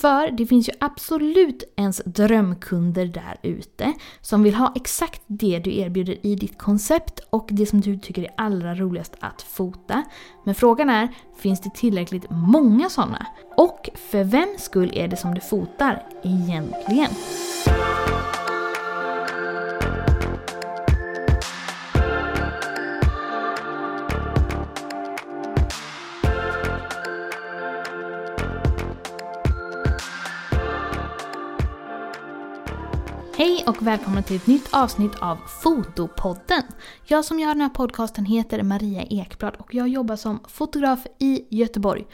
För det finns ju absolut ens drömkunder där ute som vill ha exakt det du erbjuder i ditt koncept och det som du tycker är allra roligast att fota. Men frågan är, finns det tillräckligt många sådana? Och för vem skull är det som du fotar egentligen? Hej och välkomna till ett nytt avsnitt av Fotopodden. Jag som gör den här podcasten heter Maria Ekblad och jag jobbar som fotograf i Göteborg.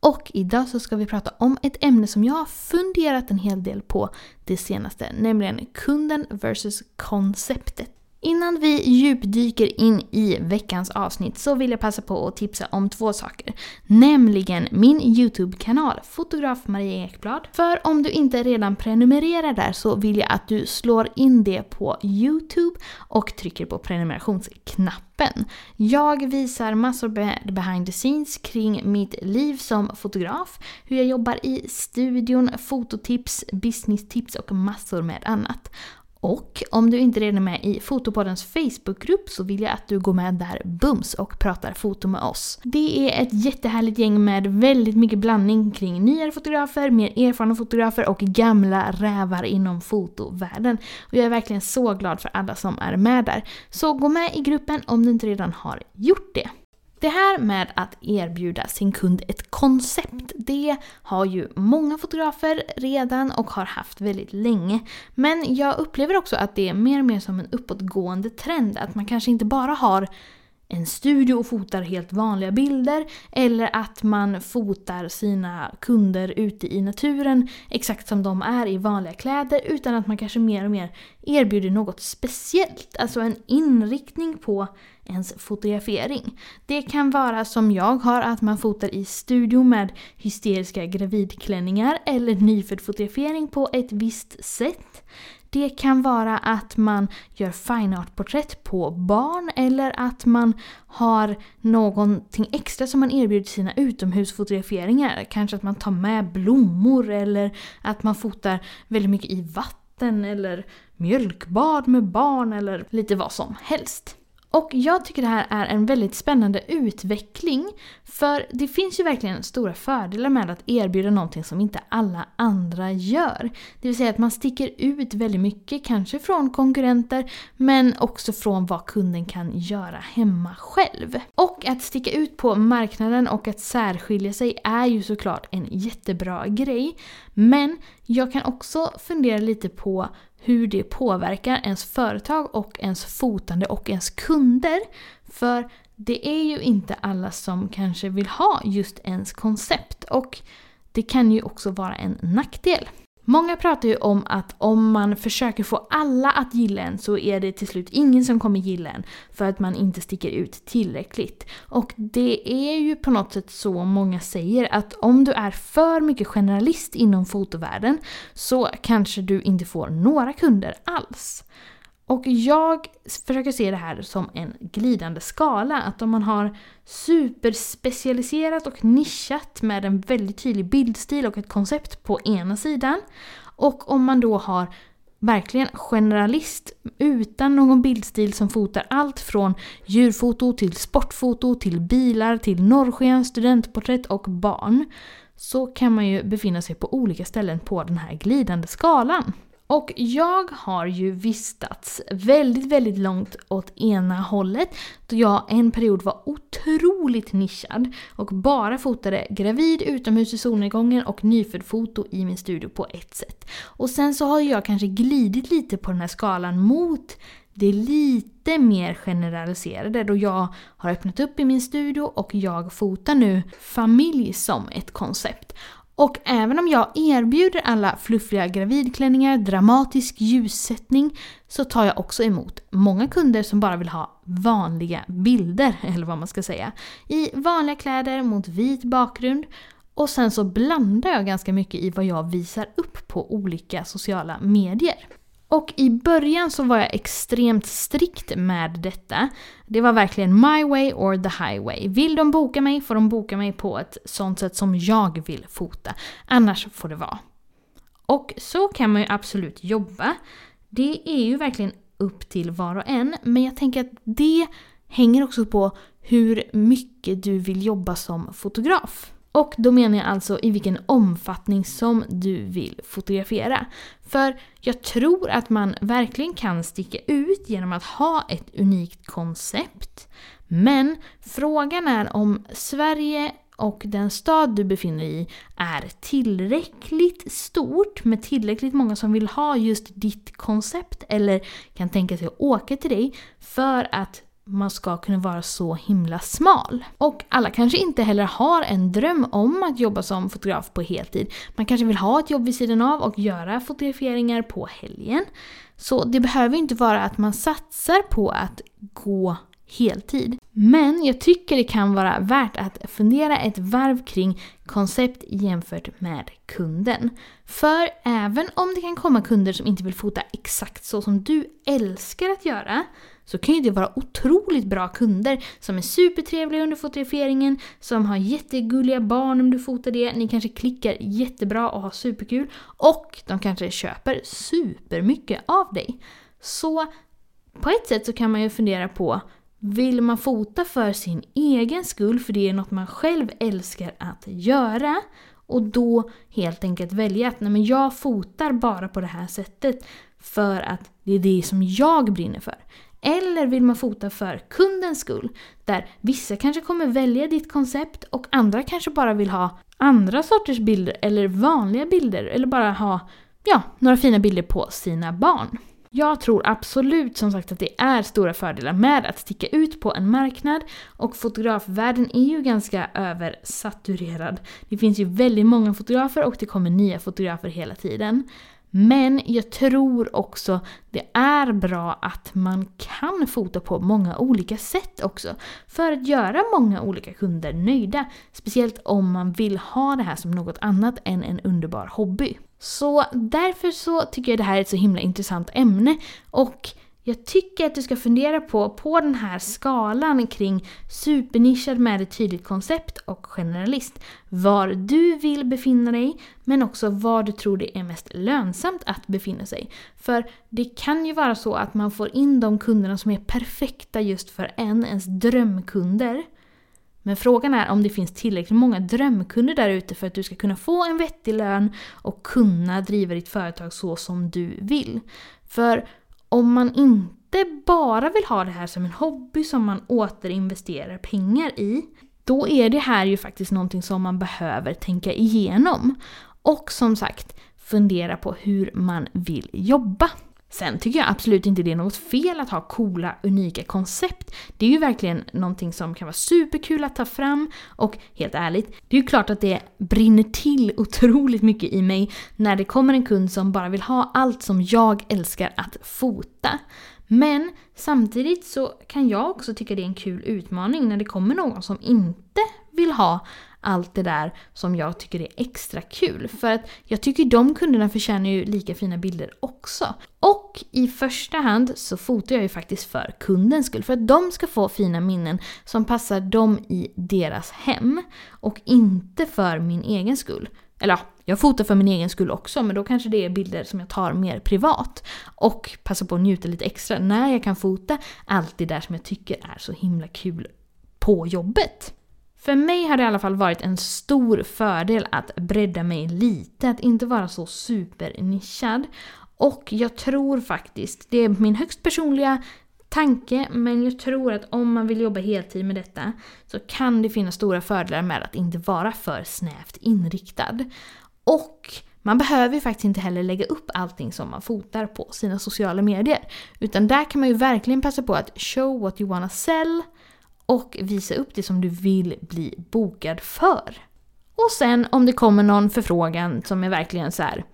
Och idag så ska vi prata om ett ämne som jag har funderat en hel del på det senaste, nämligen kunden versus konceptet. Innan vi djupdyker in i veckans avsnitt så vill jag passa på att tipsa om två saker. Nämligen min YouTube-kanal Fotograf Maria Ekblad. För om du inte redan prenumererar där så vill jag att du slår in det på YouTube och trycker på prenumerationsknappen. Jag visar massor med behind the scenes kring mitt liv som fotograf, hur jag jobbar i studion, fototips, business-tips och massor med annat. Och om du inte redan är med i Fotopoddens Facebookgrupp så vill jag att du går med där bums och pratar foto med oss. Det är ett jättehärligt gäng med väldigt mycket blandning kring nyare fotografer, mer erfarna fotografer och gamla rävar inom fotovärlden. Och jag är verkligen så glad för alla som är med där. Så gå med i gruppen om du inte redan har gjort det. Det här med att erbjuda sin kund ett koncept, det har ju många fotografer redan och har haft väldigt länge. Men jag upplever också att det är mer och mer som en uppåtgående trend, att man kanske inte bara har en studio och fotar helt vanliga bilder eller att man fotar sina kunder ute i naturen exakt som de är i vanliga kläder utan att man kanske mer och mer erbjuder något speciellt, alltså en inriktning på ens fotografering. Det kan vara som jag har, att man fotar i studio med hysteriska gravidklänningar eller nyfödd fotografering på ett visst sätt. Det kan vara att man gör fine art-porträtt på barn eller att man har någonting extra som man erbjuder sina utomhusfotograferingar. Kanske att man tar med blommor eller att man fotar väldigt mycket i vatten eller mjölkbad med barn eller lite vad som helst. Och jag tycker det här är en väldigt spännande utveckling. För det finns ju verkligen stora fördelar med att erbjuda någonting som inte alla andra gör. Det vill säga att man sticker ut väldigt mycket, kanske från konkurrenter, men också från vad kunden kan göra hemma själv. Och att sticka ut på marknaden och att särskilja sig är ju såklart en jättebra grej. Men jag kan också fundera lite på hur det påverkar ens företag och ens fotande och ens kunder. För det är ju inte alla som kanske vill ha just ens koncept och det kan ju också vara en nackdel. Många pratar ju om att om man försöker få alla att gilla en så är det till slut ingen som kommer gilla en för att man inte sticker ut tillräckligt. Och det är ju på något sätt så många säger att om du är för mycket generalist inom fotovärlden så kanske du inte får några kunder alls. Och jag försöker se det här som en glidande skala. Att om man har superspecialiserat och nischat med en väldigt tydlig bildstil och ett koncept på ena sidan. Och om man då har verkligen generalist utan någon bildstil som fotar allt från djurfoto till sportfoto till bilar till norrsken, studentporträtt och barn. Så kan man ju befinna sig på olika ställen på den här glidande skalan. Och jag har ju vistats väldigt, väldigt långt åt ena hållet då jag en period var otroligt nischad och bara fotade gravid utomhus i solnedgången och nyfödd-foto i min studio på ett sätt. Och sen så har jag kanske glidit lite på den här skalan mot det lite mer generaliserade då jag har öppnat upp i min studio och jag fotar nu familj som ett koncept. Och även om jag erbjuder alla fluffiga gravidklänningar, dramatisk ljussättning, så tar jag också emot många kunder som bara vill ha vanliga bilder, eller vad man ska säga. I vanliga kläder mot vit bakgrund. Och sen så blandar jag ganska mycket i vad jag visar upp på olika sociala medier. Och i början så var jag extremt strikt med detta. Det var verkligen my way or the highway. Vill de boka mig får de boka mig på ett sånt sätt som jag vill fota. Annars får det vara. Och så kan man ju absolut jobba. Det är ju verkligen upp till var och en, men jag tänker att det hänger också på hur mycket du vill jobba som fotograf. Och då menar jag alltså i vilken omfattning som du vill fotografera. För jag tror att man verkligen kan sticka ut genom att ha ett unikt koncept. Men frågan är om Sverige och den stad du befinner dig i är tillräckligt stort med tillräckligt många som vill ha just ditt koncept eller kan tänka sig att åka till dig för att man ska kunna vara så himla smal. Och alla kanske inte heller har en dröm om att jobba som fotograf på heltid. Man kanske vill ha ett jobb vid sidan av och göra fotograferingar på helgen. Så det behöver inte vara att man satsar på att gå heltid. Men jag tycker det kan vara värt att fundera ett varv kring koncept jämfört med kunden. För även om det kan komma kunder som inte vill fota exakt så som du älskar att göra så kan ju det vara otroligt bra kunder som är supertrevliga under fotograferingen, som har jättegulliga barn om du fotar det, ni kanske klickar jättebra och har superkul och de kanske köper supermycket av dig. Så på ett sätt så kan man ju fundera på vill man fota för sin egen skull, för det är något man själv älskar att göra, och då helt enkelt välja att nej men jag fotar bara på det här sättet för att det är det som jag brinner för. Eller vill man fota för kundens skull? Där vissa kanske kommer välja ditt koncept och andra kanske bara vill ha andra sorters bilder eller vanliga bilder eller bara ha ja, några fina bilder på sina barn. Jag tror absolut som sagt att det är stora fördelar med att sticka ut på en marknad och fotografvärlden är ju ganska översaturerad. Det finns ju väldigt många fotografer och det kommer nya fotografer hela tiden. Men jag tror också det är bra att man kan fota på många olika sätt också. För att göra många olika kunder nöjda. Speciellt om man vill ha det här som något annat än en underbar hobby. Så därför så tycker jag det här är ett så himla intressant ämne. Och jag tycker att du ska fundera på, på den här skalan kring supernischad med ett tydligt koncept och generalist, var du vill befinna dig, men också var du tror det är mest lönsamt att befinna sig. För det kan ju vara så att man får in de kunderna som är perfekta just för en, ens drömkunder. Men frågan är om det finns tillräckligt många drömkunder där ute för att du ska kunna få en vettig lön och kunna driva ditt företag så som du vill. För om man inte bara vill ha det här som en hobby som man återinvesterar pengar i, då är det här ju faktiskt någonting som man behöver tänka igenom. Och som sagt, fundera på hur man vill jobba. Sen tycker jag absolut inte det är något fel att ha coola, unika koncept. Det är ju verkligen någonting som kan vara superkul att ta fram och helt ärligt, det är ju klart att det brinner till otroligt mycket i mig när det kommer en kund som bara vill ha allt som jag älskar att fota. Men samtidigt så kan jag också tycka det är en kul utmaning när det kommer någon som inte vill ha allt det där som jag tycker är extra kul. För att jag tycker de kunderna förtjänar ju lika fina bilder också. Och i första hand så fotar jag ju faktiskt för kundens skull. För att de ska få fina minnen som passar dem i deras hem. Och inte för min egen skull. Eller ja, jag fotar för min egen skull också, men då kanske det är bilder som jag tar mer privat. Och passar på att njuta lite extra när jag kan fota allt det där som jag tycker är så himla kul på jobbet. För mig har det i alla fall varit en stor fördel att bredda mig lite, att inte vara så supernischad. Och jag tror faktiskt, det är min högst personliga tanke, men jag tror att om man vill jobba heltid med detta så kan det finnas stora fördelar med att inte vara för snävt inriktad. Och man behöver ju faktiskt inte heller lägga upp allting som man fotar på sina sociala medier. Utan där kan man ju verkligen passa på att show what you wanna sell och visa upp det som du vill bli bokad för. Och sen om det kommer någon förfrågan som är verkligen så här,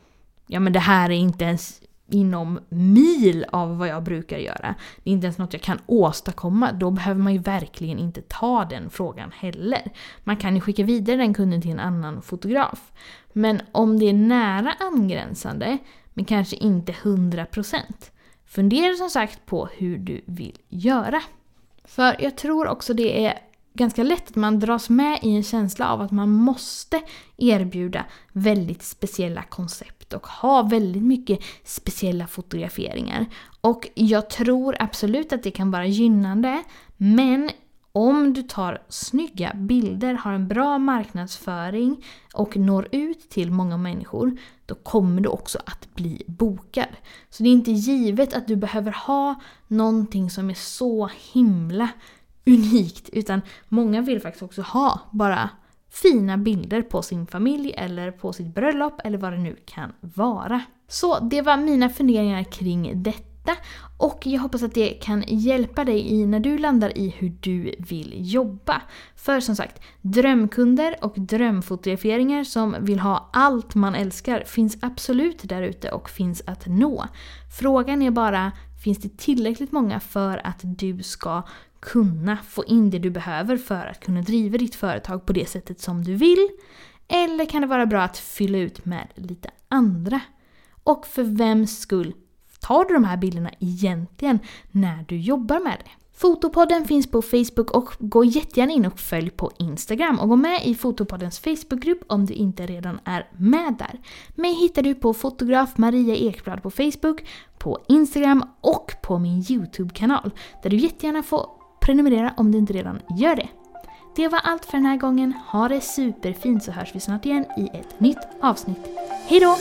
ja men det här är inte ens inom mil av vad jag brukar göra. Det är inte ens något jag kan åstadkomma. Då behöver man ju verkligen inte ta den frågan heller. Man kan ju skicka vidare den kunden till en annan fotograf. Men om det är nära angränsande, men kanske inte 100%, fundera som sagt på hur du vill göra. För jag tror också det är ganska lätt att man dras med i en känsla av att man måste erbjuda väldigt speciella koncept och ha väldigt mycket speciella fotograferingar. Och jag tror absolut att det kan vara gynnande, men om du tar snygga bilder, har en bra marknadsföring och når ut till många människor, då kommer du också att bli bokad. Så det är inte givet att du behöver ha någonting som är så himla unikt, utan många vill faktiskt också ha bara fina bilder på sin familj eller på sitt bröllop eller vad det nu kan vara. Så det var mina funderingar kring detta och jag hoppas att det kan hjälpa dig i när du landar i hur du vill jobba. För som sagt, drömkunder och drömfotograferingar som vill ha allt man älskar finns absolut där ute och finns att nå. Frågan är bara, finns det tillräckligt många för att du ska kunna få in det du behöver för att kunna driva ditt företag på det sättet som du vill? Eller kan det vara bra att fylla ut med lite andra? Och för vems skull tar du de här bilderna egentligen när du jobbar med det? Fotopodden finns på Facebook och gå jättegärna in och följ på Instagram och gå med i Fotopoddens Facebookgrupp om du inte redan är med där. Mig hittar du på fotograf Maria Ekblad på Facebook, på Instagram och på min YouTube-kanal där du jättegärna får prenumerera om du inte redan gör det. Det var allt för den här gången. Ha det superfint så hörs vi snart igen i ett nytt avsnitt. Hejdå!